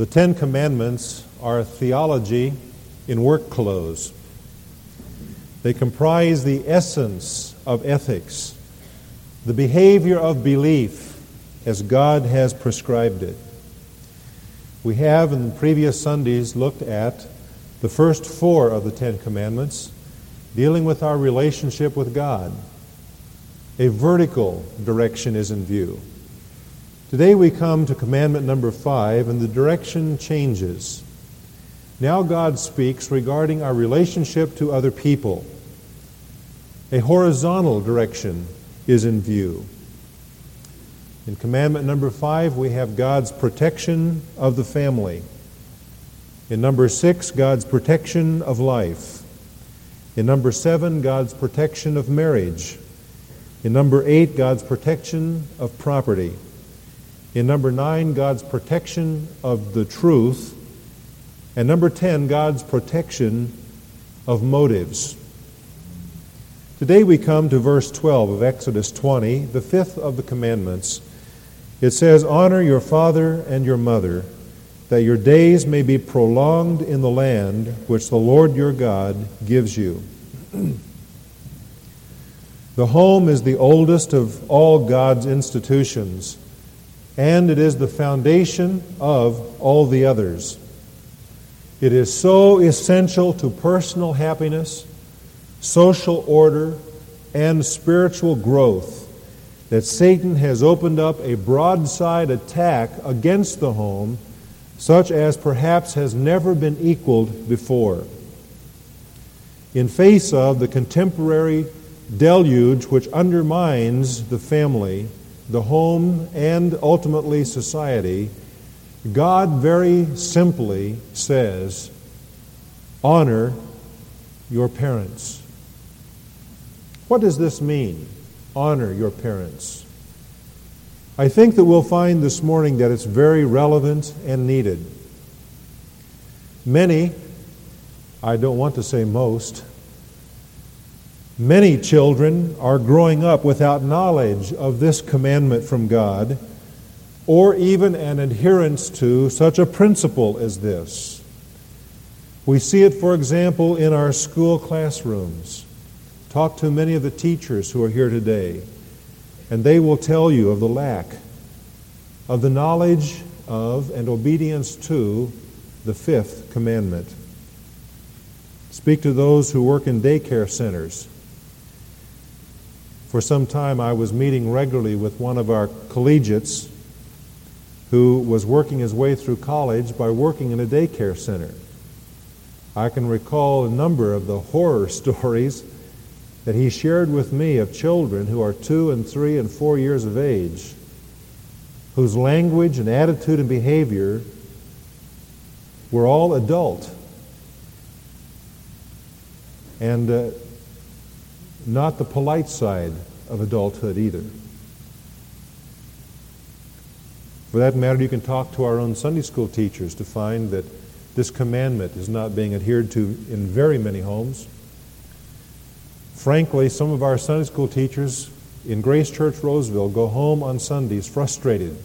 The Ten Commandments are theology in work clothes. They comprise the essence of ethics, the behavior of belief as God has prescribed it. We have in previous Sundays looked at the first four of the Ten Commandments dealing with our relationship with God. A vertical direction is in view. Today we come to commandment number five, and the direction changes. Now God speaks regarding our relationship to other people. A horizontal direction is in view. In commandment number five, we have God's protection of the family. In number six, God's protection of life. In number seven, God's protection of marriage. In number eight, God's protection of property. In number nine, God's protection of the truth. And number 10, God's protection of motives. Today we come to verse 12 of Exodus 20, the fifth of the commandments. It says, Honor your father and your mother, that your days may be prolonged in the land which the Lord your God gives you. the home is the oldest of all God's institutions and it is the foundation of all the others. It is so essential to personal happiness, social order, and spiritual growth that Satan has opened up a broadside attack against the home, such as perhaps has never been equaled before. In face of the contemporary deluge which undermines the family, the home, and ultimately society, God very simply says, honor your parents. What does this mean? Honor your parents. I think that we'll find this morning that it's very relevant and needed. Many, I don't want to say most, Many children are growing up without knowledge of this commandment from God or even an adherence to such a principle as this. We see it, for example, in our school classrooms. Talk to many of the teachers who are here today, and they will tell you of the lack of the knowledge of and obedience to the fifth commandment. Speak to those who work in daycare centers for some time, I was meeting regularly with one of our collegiates who was working his way through college by working in a daycare center. I can recall a number of the horror stories that he shared with me of children who are two and three and four years of age, whose language and attitude and behavior were all adult. And uh, not the polite side of adulthood either. For that matter, you can talk to our own Sunday school teachers to find that this commandment is not being adhered to in very many homes. Frankly, some of our Sunday school teachers in Grace Church Roseville go home on Sundays frustrated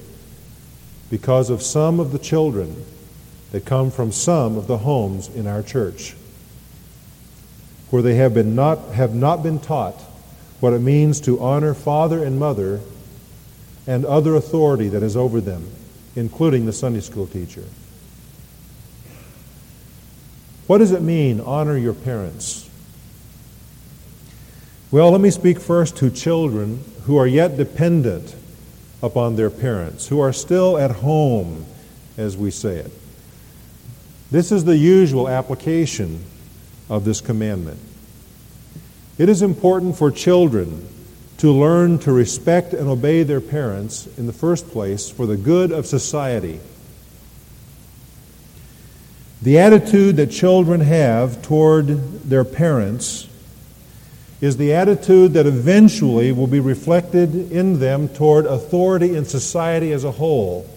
because of some of the children that come from some of the homes in our church where they have, been not, have not been taught what it means to honor father and mother and other authority that is over them, including the Sunday school teacher. What does it mean, honor your parents? Well, let me speak first to children who are yet dependent upon their parents, who are still at home, as we say it. This is the usual application of this commandment. It is important for children to learn to respect and obey their parents in the first place for the good of society. The attitude that children have toward their parents is the attitude that eventually will be reflected in them toward authority in society as a whole.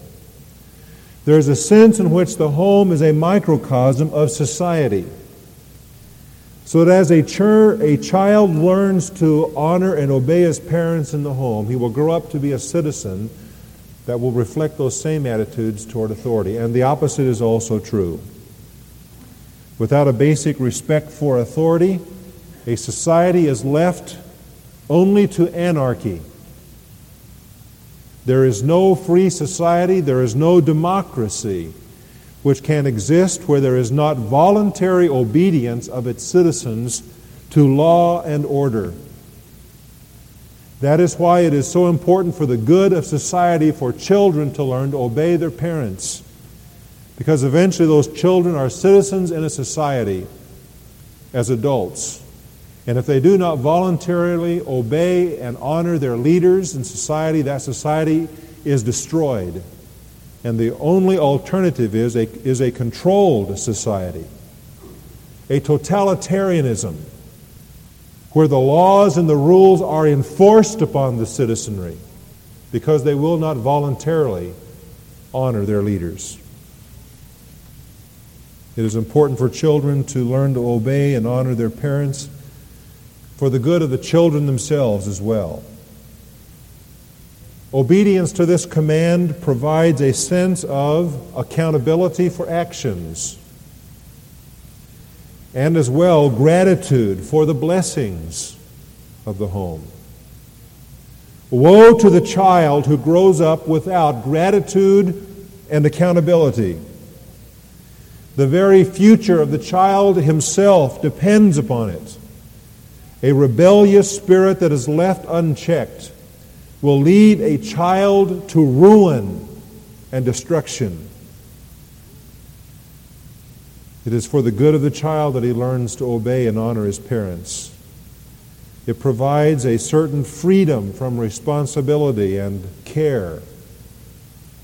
There is a sense in which the home is a microcosm of society. So that as a, ch- a child learns to honor and obey his parents in the home, he will grow up to be a citizen that will reflect those same attitudes toward authority. And the opposite is also true. Without a basic respect for authority, a society is left only to anarchy. There is no free society, there is no democracy which can exist where there is not voluntary obedience of its citizens to law and order. That is why it is so important for the good of society for children to learn to obey their parents. Because eventually those children are citizens in a society as adults. And if they do not voluntarily obey and honor their leaders in society, that society is destroyed. And the only alternative is a, is a controlled society, a totalitarianism where the laws and the rules are enforced upon the citizenry because they will not voluntarily honor their leaders. It is important for children to learn to obey and honor their parents for the good of the children themselves as well. Obedience to this command provides a sense of accountability for actions and as well gratitude for the blessings of the home. Woe to the child who grows up without gratitude and accountability. The very future of the child himself depends upon it. A rebellious spirit that is left unchecked will lead a child to ruin and destruction. It is for the good of the child that he learns to obey and honor his parents. It provides a certain freedom from responsibility and care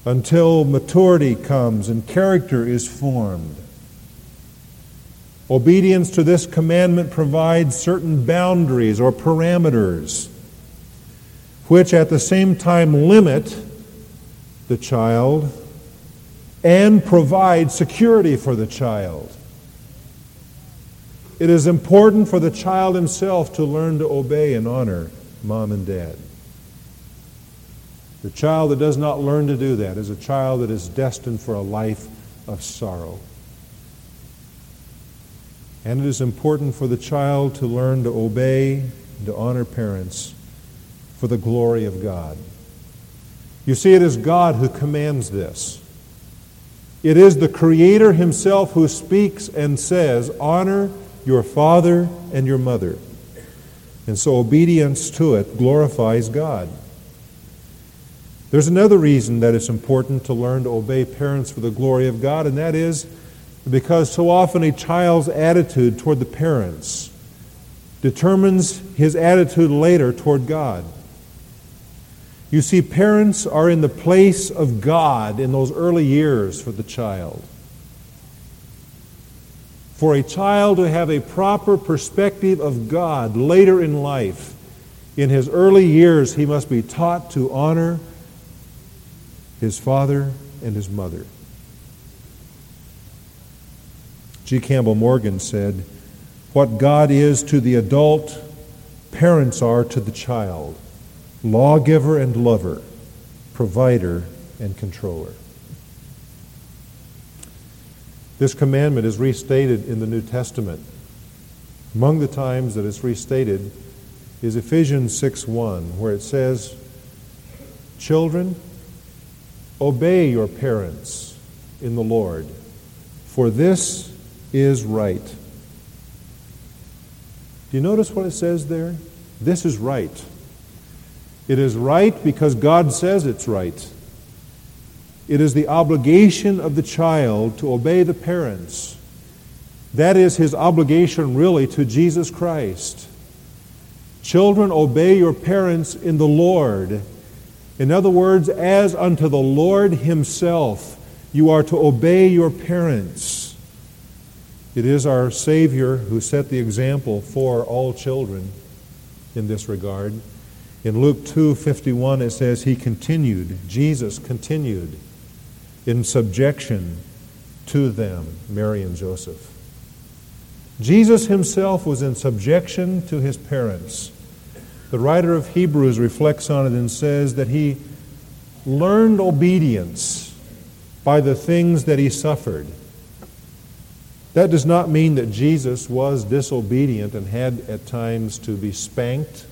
until maturity comes and character is formed. Obedience to this commandment provides certain boundaries or parameters which at the same time limit the child and provide security for the child. It is important for the child himself to learn to obey and honor mom and dad. The child that does not learn to do that is a child that is destined for a life of sorrow. And it is important for the child to learn to obey and to honor parents for the glory of God. You see, it is God who commands this. It is the Creator Himself who speaks and says, Honor your father and your mother. And so obedience to it glorifies God. There's another reason that it's important to learn to obey parents for the glory of God, and that is because so often a child's attitude toward the parents determines his attitude later toward God. You see, parents are in the place of God in those early years for the child. For a child to have a proper perspective of God later in life, in his early years, he must be taught to honor his father and his mother. G. Campbell Morgan said, What God is to the adult, parents are to the child lawgiver and lover, provider and controller. This commandment is restated in the New Testament. Among the times that it's restated is Ephesians 6:1, where it says, "Children, obey your parents in the Lord, for this is right." Do you notice what it says there? This is right. It is right because God says it's right. It is the obligation of the child to obey the parents. That is his obligation, really, to Jesus Christ. Children, obey your parents in the Lord. In other words, as unto the Lord Himself, you are to obey your parents. It is our Savior who set the example for all children in this regard. In Luke 2:51 it says he continued, Jesus continued in subjection to them, Mary and Joseph. Jesus himself was in subjection to his parents. The writer of Hebrews reflects on it and says that he learned obedience by the things that he suffered. That does not mean that Jesus was disobedient and had at times to be spanked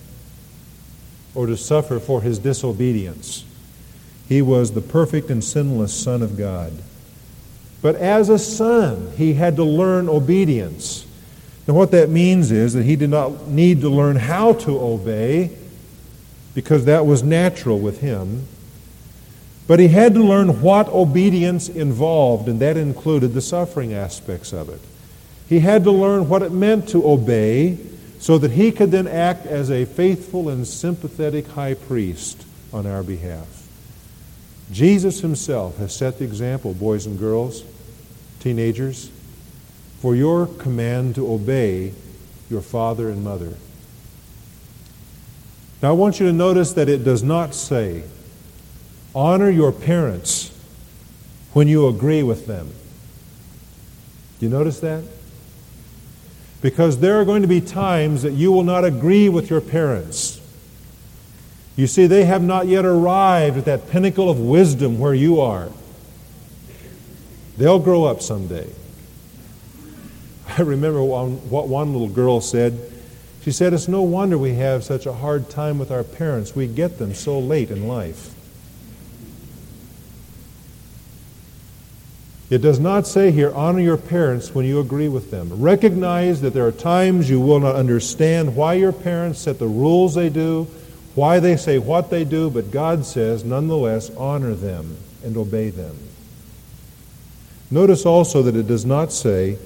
or to suffer for his disobedience. He was the perfect and sinless Son of God. But as a son, he had to learn obedience. And what that means is that he did not need to learn how to obey because that was natural with him. But he had to learn what obedience involved, and that included the suffering aspects of it. He had to learn what it meant to obey so that he could then act as a faithful and sympathetic high priest on our behalf. Jesus himself has set the example, boys and girls, teenagers, for your command to obey your father and mother. Now, I want you to notice that it does not say, honor your parents when you agree with them. Do you notice that? Because there are going to be times that you will not agree with your parents. You see, they have not yet arrived at that pinnacle of wisdom where you are. They'll grow up someday. I remember what one little girl said. She said, It's no wonder we have such a hard time with our parents. We get them so late in life. It does not say here, honor your parents when you agree with them. Recognize that there are times you will not understand why your parents set the rules they do, why they say what they do, but God says, nonetheless, honor them and obey them. Notice also that it does not say,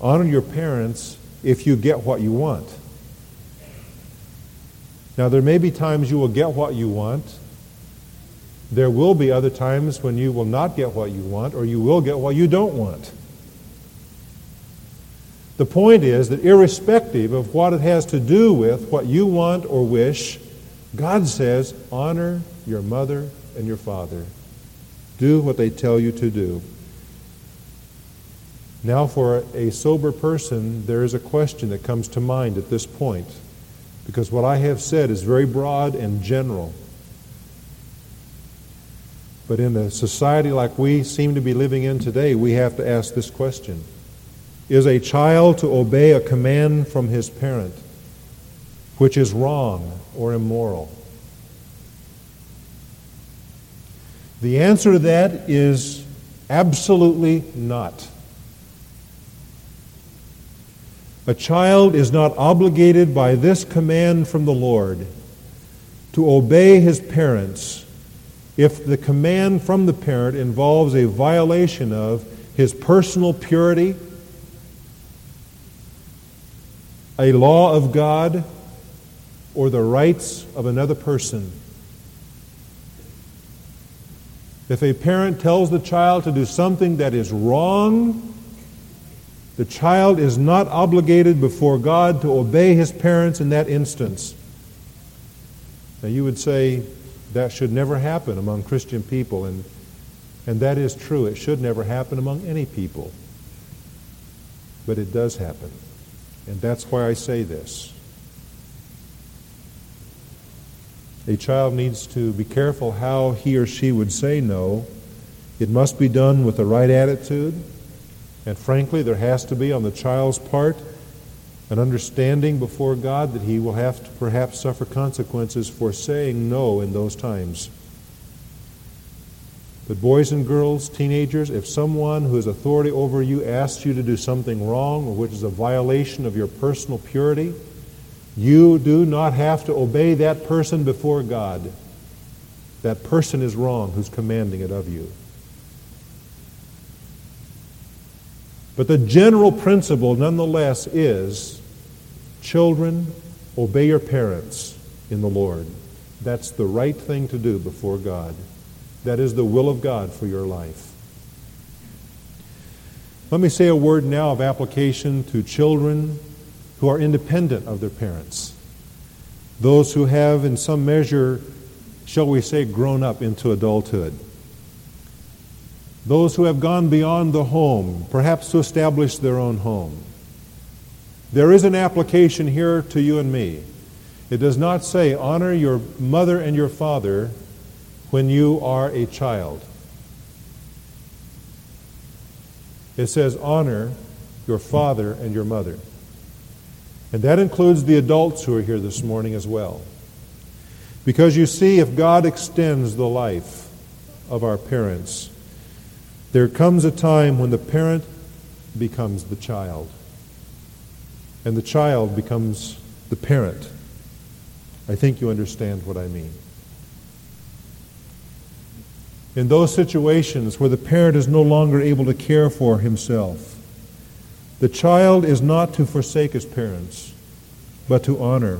honor your parents if you get what you want. Now, there may be times you will get what you want, there will be other times when you will not get what you want, or you will get what you don't want. The point is that, irrespective of what it has to do with what you want or wish, God says, honor your mother and your father. Do what they tell you to do. Now, for a sober person, there is a question that comes to mind at this point, because what I have said is very broad and general. But in a society like we seem to be living in today, we have to ask this question Is a child to obey a command from his parent which is wrong or immoral? The answer to that is absolutely not. A child is not obligated by this command from the Lord to obey his parents if the command from the parent involves a violation of his personal purity, a law of God, or the rights of another person. If a parent tells the child to do something that is wrong, the child is not obligated before God to obey his parents in that instance. Now, you would say, that should never happen among Christian people, and, and that is true. It should never happen among any people. But it does happen. And that's why I say this. A child needs to be careful how he or she would say no. It must be done with the right attitude. And frankly, there has to be on the child's part an understanding before God that he will have to perhaps suffer consequences for saying no in those times. But, boys and girls, teenagers, if someone who has authority over you asks you to do something wrong or which is a violation of your personal purity, you do not have to obey that person before God. That person is wrong who's commanding it of you. But the general principle, nonetheless, is children, obey your parents in the Lord. That's the right thing to do before God. That is the will of God for your life. Let me say a word now of application to children who are independent of their parents. Those who have, in some measure, shall we say, grown up into adulthood those who have gone beyond the home, perhaps to establish their own home. There is an application here to you and me. It does not say, honor your mother and your father when you are a child. It says, honor your father and your mother. And that includes the adults who are here this morning as well. Because you see, if God extends the life of our parents, there comes a time when the parent becomes the child, and the child becomes the parent. I think you understand what I mean. In those situations where the parent is no longer able to care for himself, the child is not to forsake his parents, but to honor.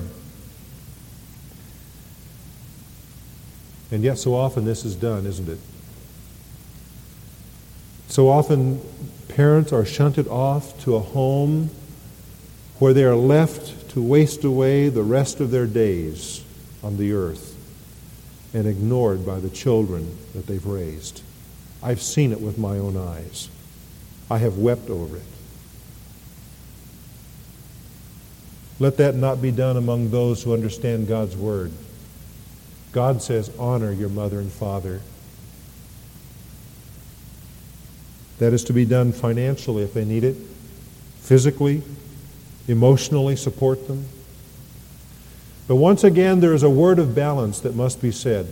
And yet, so often this is done, isn't it? So often, parents are shunted off to a home where they are left to waste away the rest of their days on the earth and ignored by the children that they've raised. I've seen it with my own eyes. I have wept over it. Let that not be done among those who understand God's word. God says, honor your mother and father. That is to be done financially if they need it, physically, emotionally support them. But once again, there is a word of balance that must be said.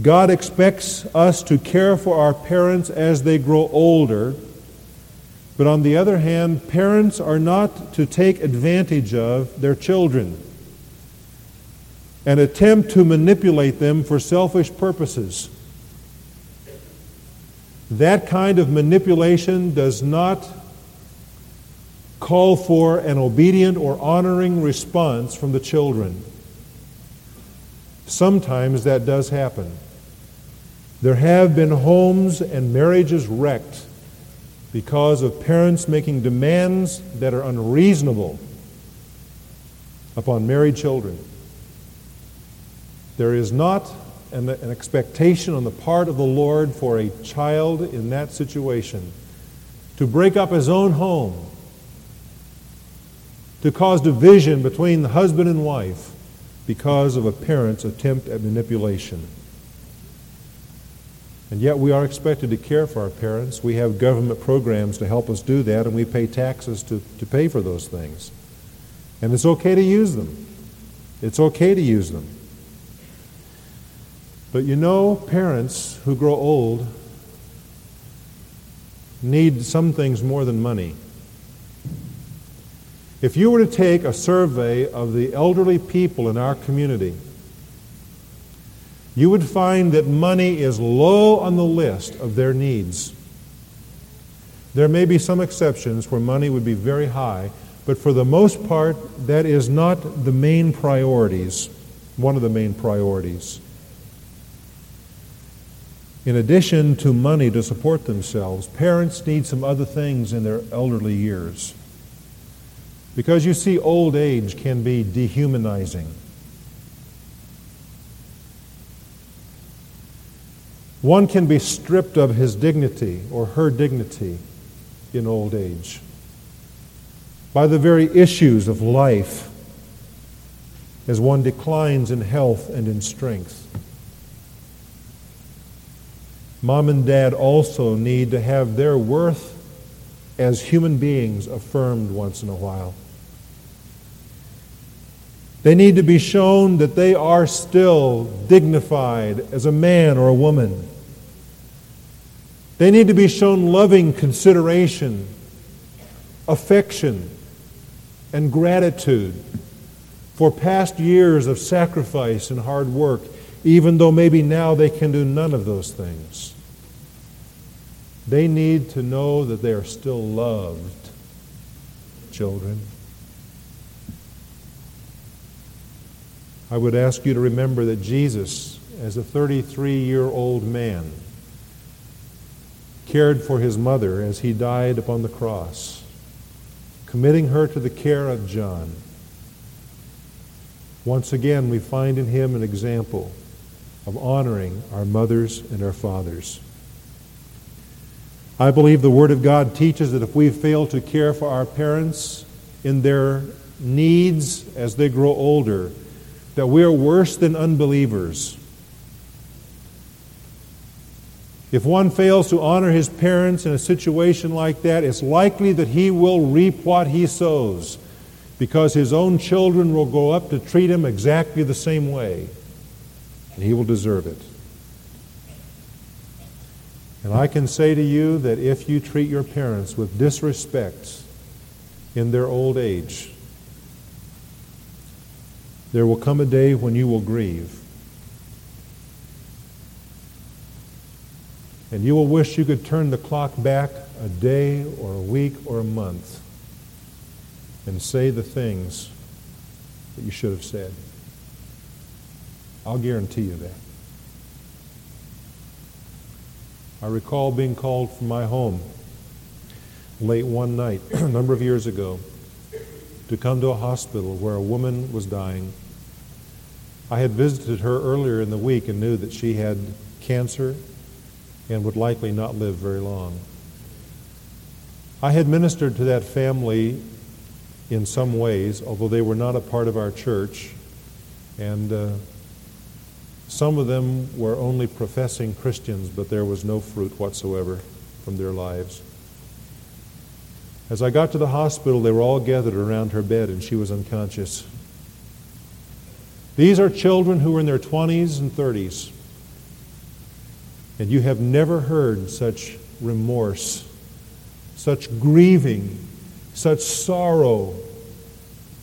God expects us to care for our parents as they grow older but on the other hand, parents are not to take advantage of their children and attempt to manipulate them for selfish purposes. That kind of manipulation does not call for an obedient or honoring response from the children. Sometimes that does happen. There have been homes and marriages wrecked because of parents making demands that are unreasonable upon married children. There is not an, an, expectation on the part of the Lord for a child in that situation to break up his own home, to cause division between the husband and wife because of a parent's attempt at manipulation. And yet we are expected to care for our parents. We have government programs to help us do that, and we pay taxes to, to pay for those things. And it's okay to use them. It's okay to use them. But you know, parents who grow old need some things more than money. If you were to take a survey of the elderly people in our community, you would find that money is low on the list of their needs. There may be some exceptions where money would be very high, but for the most part, that is not the main priorities, one of the main priorities. In addition to money to support themselves, parents need some other things in their elderly years. Because you see, old age can be dehumanizing. One can be stripped of his dignity or her dignity in old age by the very issues of life as one declines in health and in strength. Mom and dad also need to have their worth as human beings affirmed once in a while. They need to be shown that they are still dignified as a man or a woman. They need to be shown loving consideration, affection, and gratitude for past years of sacrifice and hard work, even though maybe now they can do none of those things. They need to know that they are still loved, children. I would ask you to remember that Jesus, as a 33 year old man, cared for his mother as he died upon the cross, committing her to the care of John. Once again, we find in him an example of honoring our mothers and our fathers. I believe the Word of God teaches that if we fail to care for our parents in their needs as they grow older, that we are worse than unbelievers. If one fails to honor his parents in a situation like that, it's likely that he will reap what he sows because his own children will grow up to treat him exactly the same way, and he will deserve it. And I can say to you that if you treat your parents with disrespect in their old age, there will come a day when you will grieve. And you will wish you could turn the clock back a day or a week or a month and say the things that you should have said. I'll guarantee you that. I recall being called from my home late one night, a number of years ago, to come to a hospital where a woman was dying. I had visited her earlier in the week and knew that she had cancer and would likely not live very long. I had ministered to that family in some ways, although they were not a part of our church, and uh, some of them were only professing Christians, but there was no fruit whatsoever from their lives. As I got to the hospital, they were all gathered around her bed, and she was unconscious. These are children who are in their 20s and 30s. And you have never heard such remorse, such grieving, such sorrow,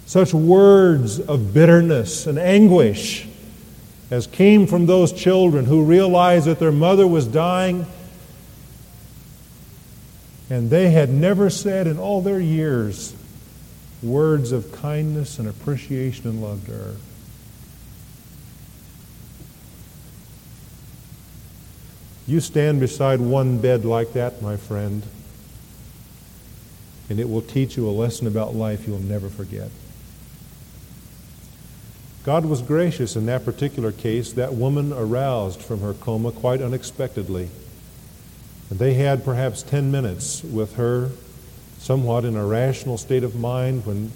such words of bitterness and anguish as came from those children who realized that their mother was dying and they had never said in all their years words of kindness and appreciation and love to her. You stand beside one bed like that, my friend, and it will teach you a lesson about life you'll never forget. God was gracious in that particular case. That woman aroused from her coma quite unexpectedly. And they had perhaps 10 minutes with her, somewhat in a rational state of mind, when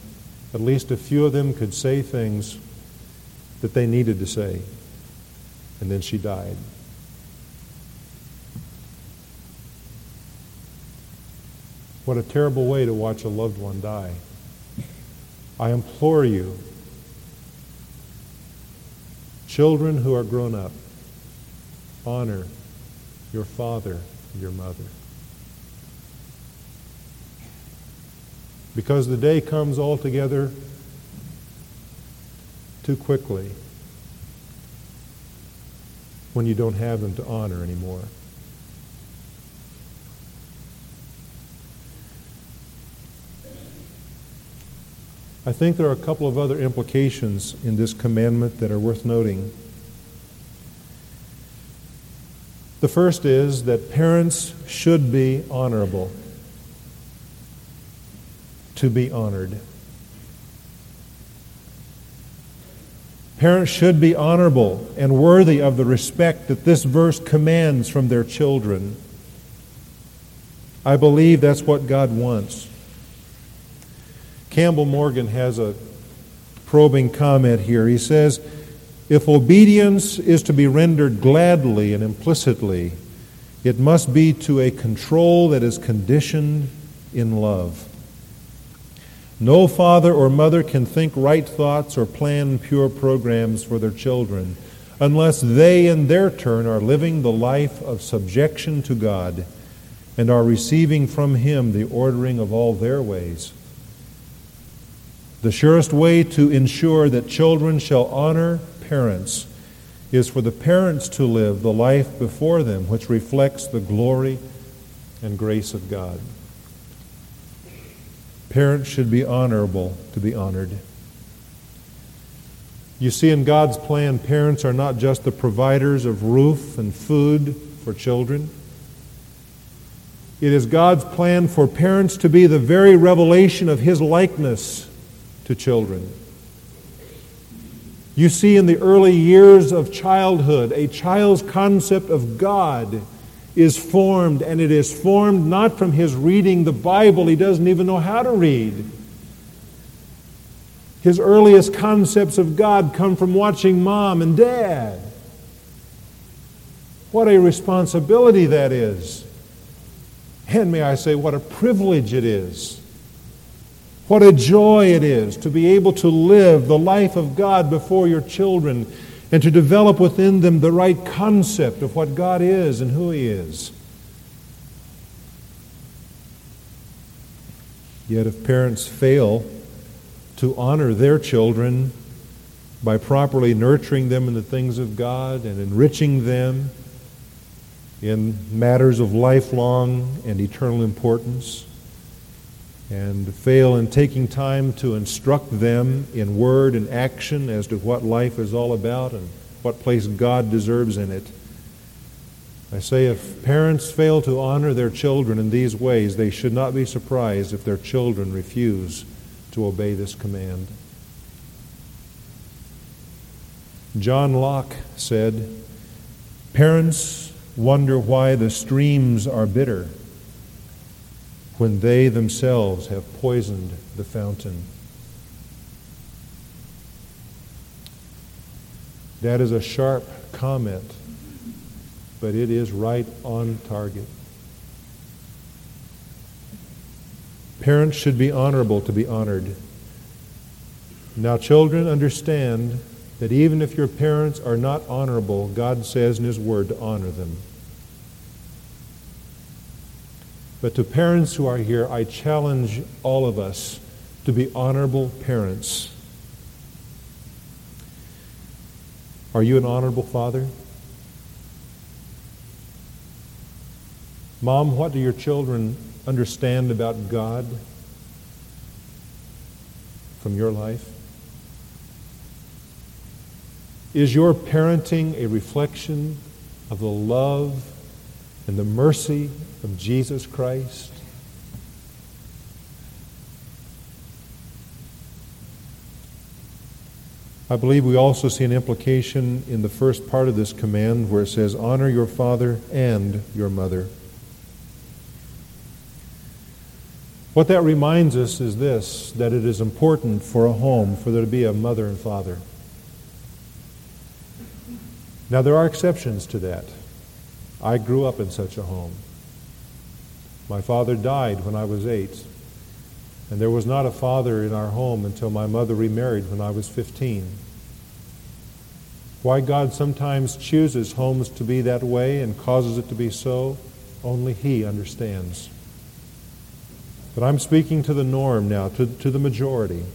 at least a few of them could say things that they needed to say. And then she died. What a terrible way to watch a loved one die. I implore you Children who are grown up, honor your father your mother. Because the day comes altogether too quickly when you don't have them to honor anymore. I think there are a couple of other implications in this commandment that are worth noting. The first is that parents should be honorable, to be honored. Parents should be honorable and worthy of the respect that this verse commands from their children. I believe that's what God wants. Campbell Morgan has a probing comment here. He says, If obedience is to be rendered gladly and implicitly, it must be to a control that is conditioned in love. No father or mother can think right thoughts or plan pure programs for their children unless they, in their turn, are living the life of subjection to God and are receiving from Him the ordering of all their ways. The surest way to ensure that children shall honor parents is for the parents to live the life before them which reflects the glory and grace of God. Parents should be honorable to be honored. You see, in God's plan, parents are not just the providers of roof and food for children. It is God's plan for parents to be the very revelation of His likeness to children. You see, in the early years of childhood, a child's concept of God is formed, and it is formed not from his reading the Bible, he doesn't even know how to read. His earliest concepts of God come from watching mom and dad. What a responsibility that is. And may I say, what a privilege it is. What a joy it is to be able to live the life of God before your children and to develop within them the right concept of what God is and who He is. Yet, if parents fail to honor their children by properly nurturing them in the things of God and enriching them in matters of lifelong and eternal importance, and fail in taking time to instruct them in word and action as to what life is all about and what place God deserves in it. I say if parents fail to honor their children in these ways, they should not be surprised if their children refuse to obey this command. John Locke said, Parents wonder why the streams are bitter when they themselves have poisoned the fountain. That is a sharp comment, but it is right on target. Parents should be honorable to be honored. Now, children, understand that even if your parents are not honorable, God says in His Word to honor them. But to parents who are here, I challenge all of us to be honorable parents. Are you an honorable father? Mom, what do your children understand about God from your life? Is your parenting a reflection of the love and the mercy of Jesus Christ? I believe we also see an implication in the first part of this command where it says, Honor your father and your mother. What that reminds us is this that it is important for a home for there to be a mother and father. Now, there are exceptions to that. I grew up in such a home. My father died when I was eight, and there was not a father in our home until my mother remarried when I was 15. Why God sometimes chooses homes to be that way and causes it to be so, only He understands. But I'm speaking to the norm now, to, to the majority.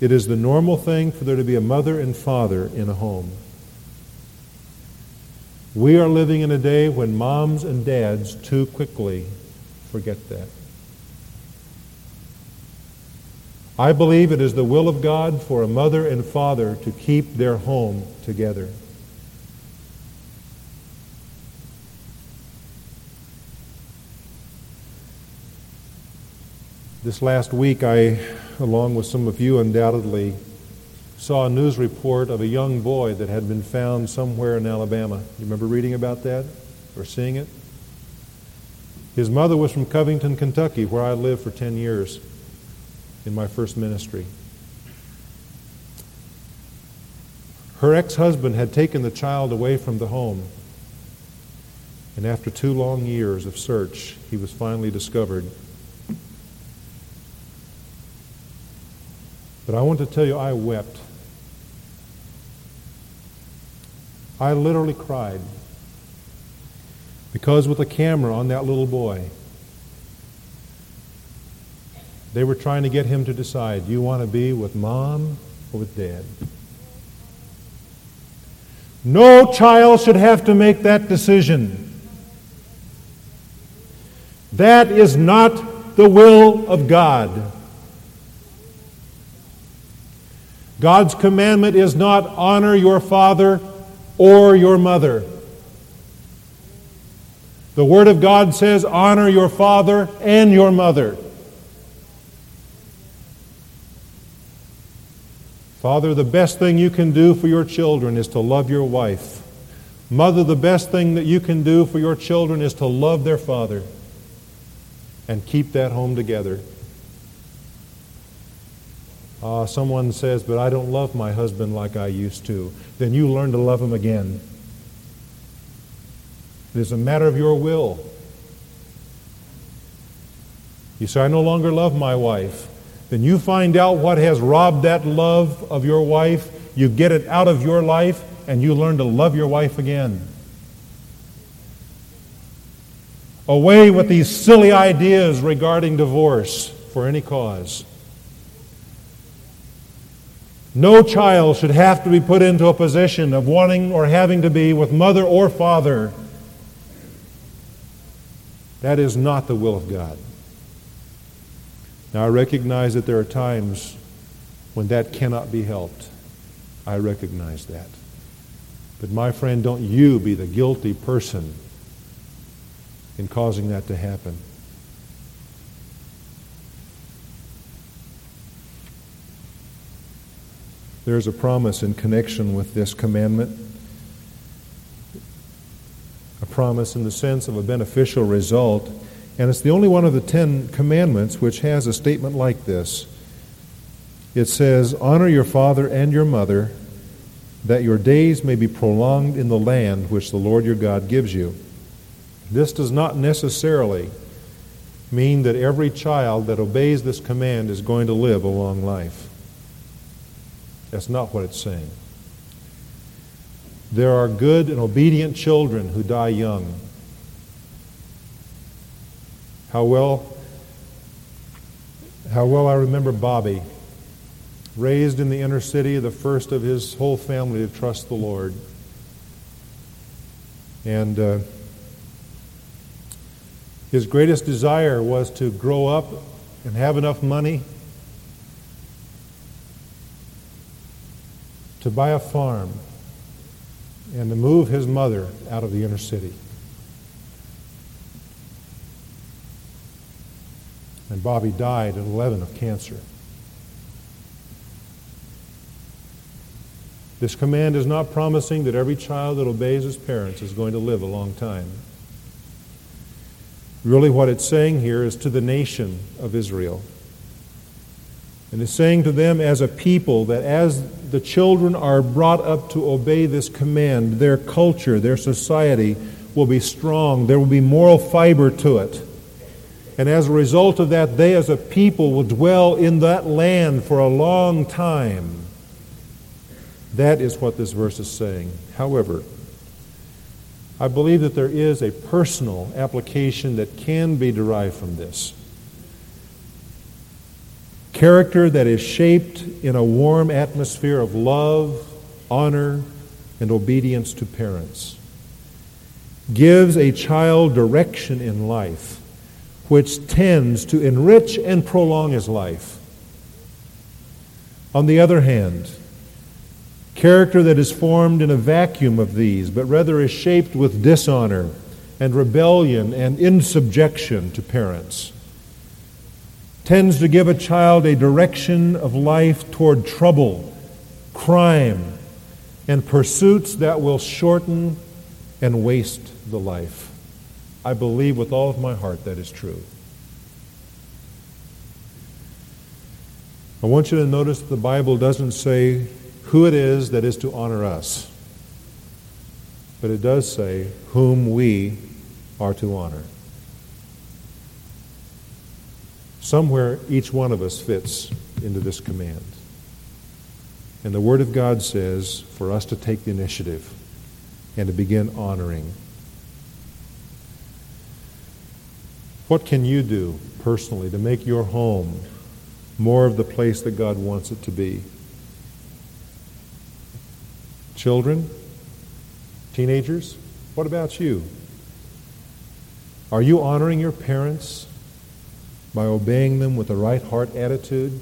It is the normal thing for there to be a mother and father in a home. We are living in a day when moms and dads too quickly forget that. I believe it is the will of God for a mother and father to keep their home together. This last week, I, along with some of you, undoubtedly saw a news report of a young boy that had been found somewhere in Alabama. You remember reading about that or seeing it? His mother was from Covington, Kentucky, where I lived for 10 years in my first ministry. Her ex husband had taken the child away from the home. And after two long years of search, he was finally discovered. But I want to tell you, I wept I literally cried because with a camera on that little boy, they were trying to get him to decide do you want to be with mom or with dad? No child should have to make that decision. That is not the will of God. God's commandment is not honor your father or your mother. The Word of God says, honor your father and your mother. Father, the best thing you can do for your children is to love your wife. Mother, the best thing that you can do for your children is to love their father and keep that home together. Uh, someone says, but I don't love my husband like I used to. Then you learn to love him again. It is a matter of your will. You say, I no longer love my wife. Then you find out what has robbed that love of your wife. You get it out of your life, and you learn to love your wife again. Away with these silly ideas regarding divorce for any cause. No child should have to be put into a position of wanting or having to be with mother or father. That is not the will of God. Now, I recognize that there are times when that cannot be helped. I recognize that. But, my friend, don't you be the guilty person in causing that to happen. There's a promise in connection with this commandment. Promise in the sense of a beneficial result and it's the only one of the Ten Commandments which has a statement like this it says, Honor your father and your mother, that your days may be prolonged in the land which the Lord your God gives you. This does not necessarily mean that every child that obeys this command is going to live a long life. That's not what it's saying. There are good and obedient children who die young. How well, how well I remember Bobby, raised in the inner city, the first of his whole family to trust the Lord. And uh, his greatest desire was to grow up and have enough money to buy a farm and to move his mother out of the inner city. And Bobby died at 11 of cancer. This command is not promising that every child that obeys his parents is going to live a long time. Really, what it's saying here is to the nation of Israel. And is saying to them as a people that as the children are brought up to obey this command, their culture, their society will be strong. There will be moral fiber to it. And as a result of that, they as a people will dwell in that land for a long time. That is what this verse is saying. However, I believe that there is a personal application that can be derived from this. Character that is shaped in a warm atmosphere of love, honor, and obedience to parents gives a child direction in life which tends to enrich and prolong his life. On the other hand, character that is formed in a vacuum of these, but rather is shaped with dishonor and rebellion and insubjection to parents, tends to give a child a direction of life toward trouble, crime, and pursuits that will shorten and waste the life. I believe with all of my heart that is true. I want you to notice the Bible doesn't say who it is that is to honor us, but it does say whom we are to honor. Somewhere each one of us fits into this command. And the Word of God says for us to take the initiative and to begin honoring What can you do personally to make your home more of the place that God wants it to be? Children? Teenagers? What about you? Are you honoring your parents by obeying them with a right heart attitude?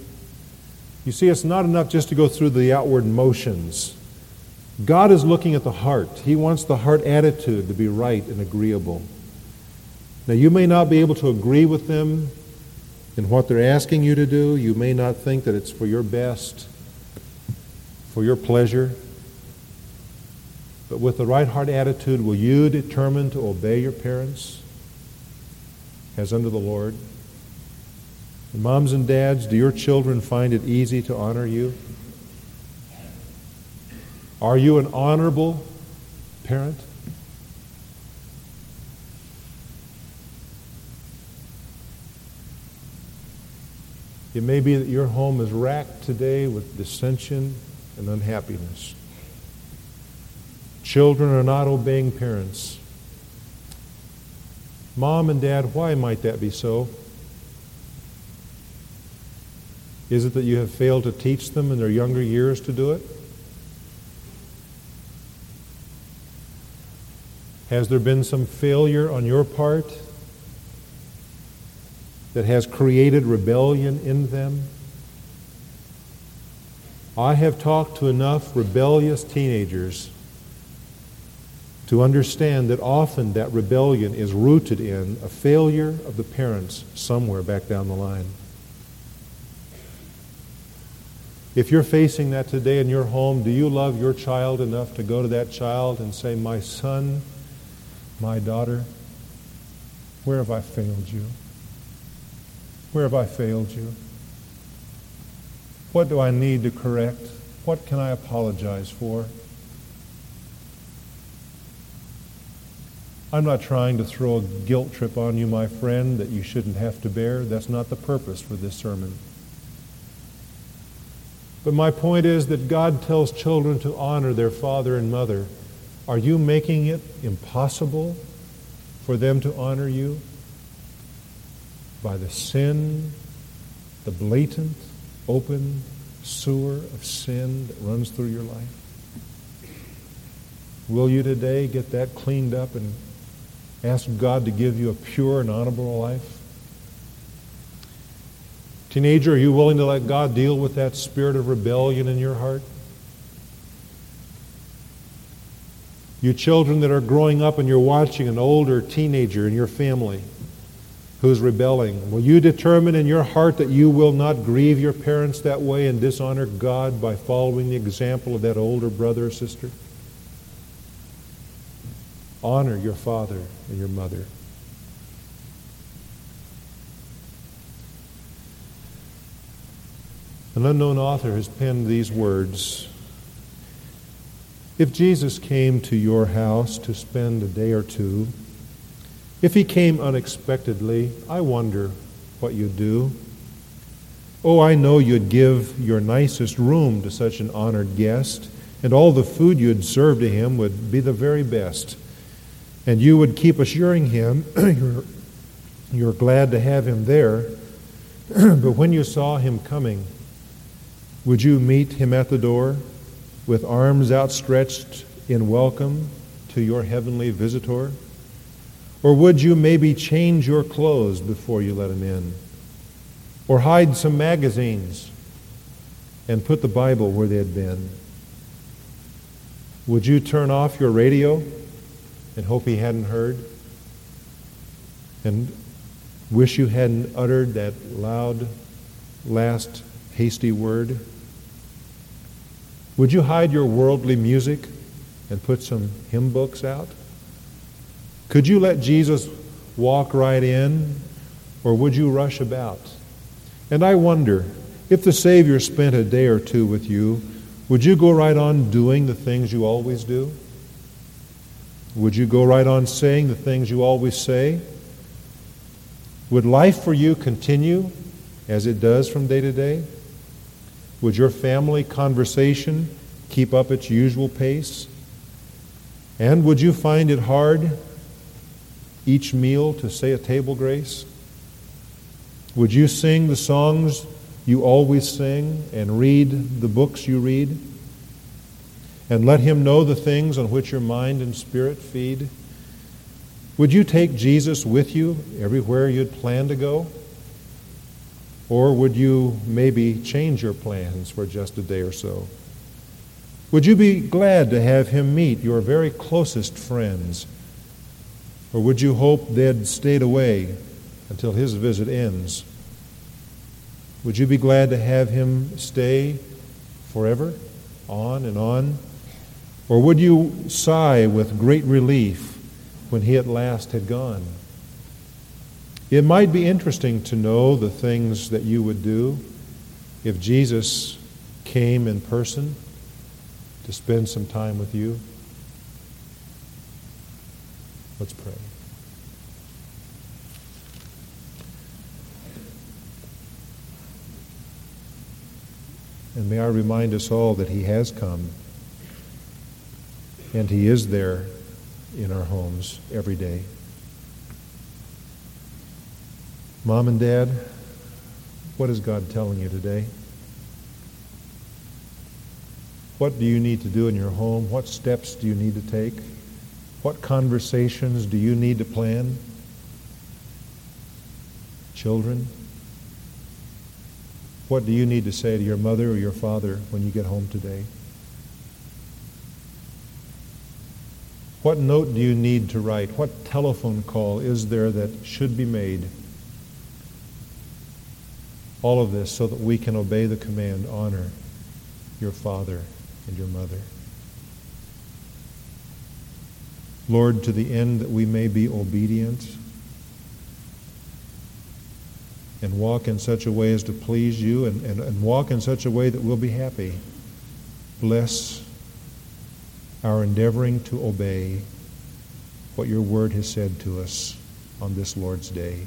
You see, it's not enough just to go through the outward motions. God is looking at the heart. He wants the heart attitude to be right and agreeable. Now, you may not be able to agree with them in what they're asking you to do. You may not think that it's for your best, for your pleasure. But with the right heart attitude, will you determine to obey your parents as under the Lord? Moms and dads, do your children find it easy to honor you? Are you an honorable parent? It may be that your home is racked today with dissension and unhappiness. Children are not obeying parents. Mom and dad, why might that be so? Is it that you have failed to teach them in their younger years to do it? Has there been some failure on your part that has created rebellion in them? I have talked to enough rebellious teenagers to understand that often that rebellion is rooted in a failure of the parents somewhere back down the line. If you're facing that today in your home, do you love your child enough to go to that child and say, My son, my daughter, where have I failed you? Where have I failed you? What do I need to correct? What can I apologize for? I'm not trying to throw a guilt trip on you, my friend, that you shouldn't have to bear. That's not the purpose for this sermon. But my point is that God tells children to honor their father and mother. Are you making it impossible for them to honor you? By the sin, the blatant, open sewer of sin that runs through your life? Will you today get that cleaned up and Ask God to give you a pure and honorable life? Teenager, are you willing to let God deal with that spirit of rebellion in your heart? You children that are growing up and you're watching an older teenager in your family who's rebelling, will you determine in your heart that you will not grieve your parents that way and dishonor God by following the example of that older brother or sister? Honor your father and your mother. An unknown author has penned these words If Jesus came to your house to spend a day or two, if he came unexpectedly, I wonder what you'd do. Oh, I know you'd give your nicest room to such an honored guest, and all the food you'd serve to him would be the very best. And you would keep assuring him you're, you're glad to have him there. but when you saw him coming, would you meet him at the door with arms outstretched in welcome to your heavenly visitor? Or would you maybe change your clothes before you let him in? Or hide some magazines and put the Bible where they had been? Would you turn off your radio and hope he hadn't heard and wish you hadn't uttered that loud, last, hasty word? Would you hide your worldly music and put some hymn books out? Could you let Jesus walk right in, or would you rush about? And I wonder if the Savior spent a day or two with you, would you go right on doing the things you always do? Would you go right on saying the things you always say? Would life for you continue as it does from day to day? Would your family conversation keep up its usual pace? And would you find it hard each meal to say a table grace? Would you sing the songs you always sing and read the books you read? and let him know the things on which your mind and spirit feed? Would you take Jesus with you everywhere you'd plan to go? Or would you maybe change your plans for just a day or so? Would you be glad to have him meet your very closest friends? Or would you hope they'd stayed away until his visit ends? Would you be glad to have him stay forever, on and on? Or would you sigh with great relief when he at last had gone? It might be interesting to know the things that you would do if Jesus came in person to spend some time with you. Let's pray. And may I remind us all that He has come and He is there in our homes every day. Mom and Dad, what is God telling you today? What do you need to do in your home? What steps do you need to take? What conversations do you need to plan? Children, what do you need to say to your mother or your father when you get home today? What note do you need to write? What telephone call is there that should be made? All of this so that we can obey the command honor your father and your mother. Lord, to the end that we may be obedient and walk in such a way as to please you and, and, and walk in such a way that we'll be happy. Bless our endeavoring to obey what your word has said to us on this Lord's day.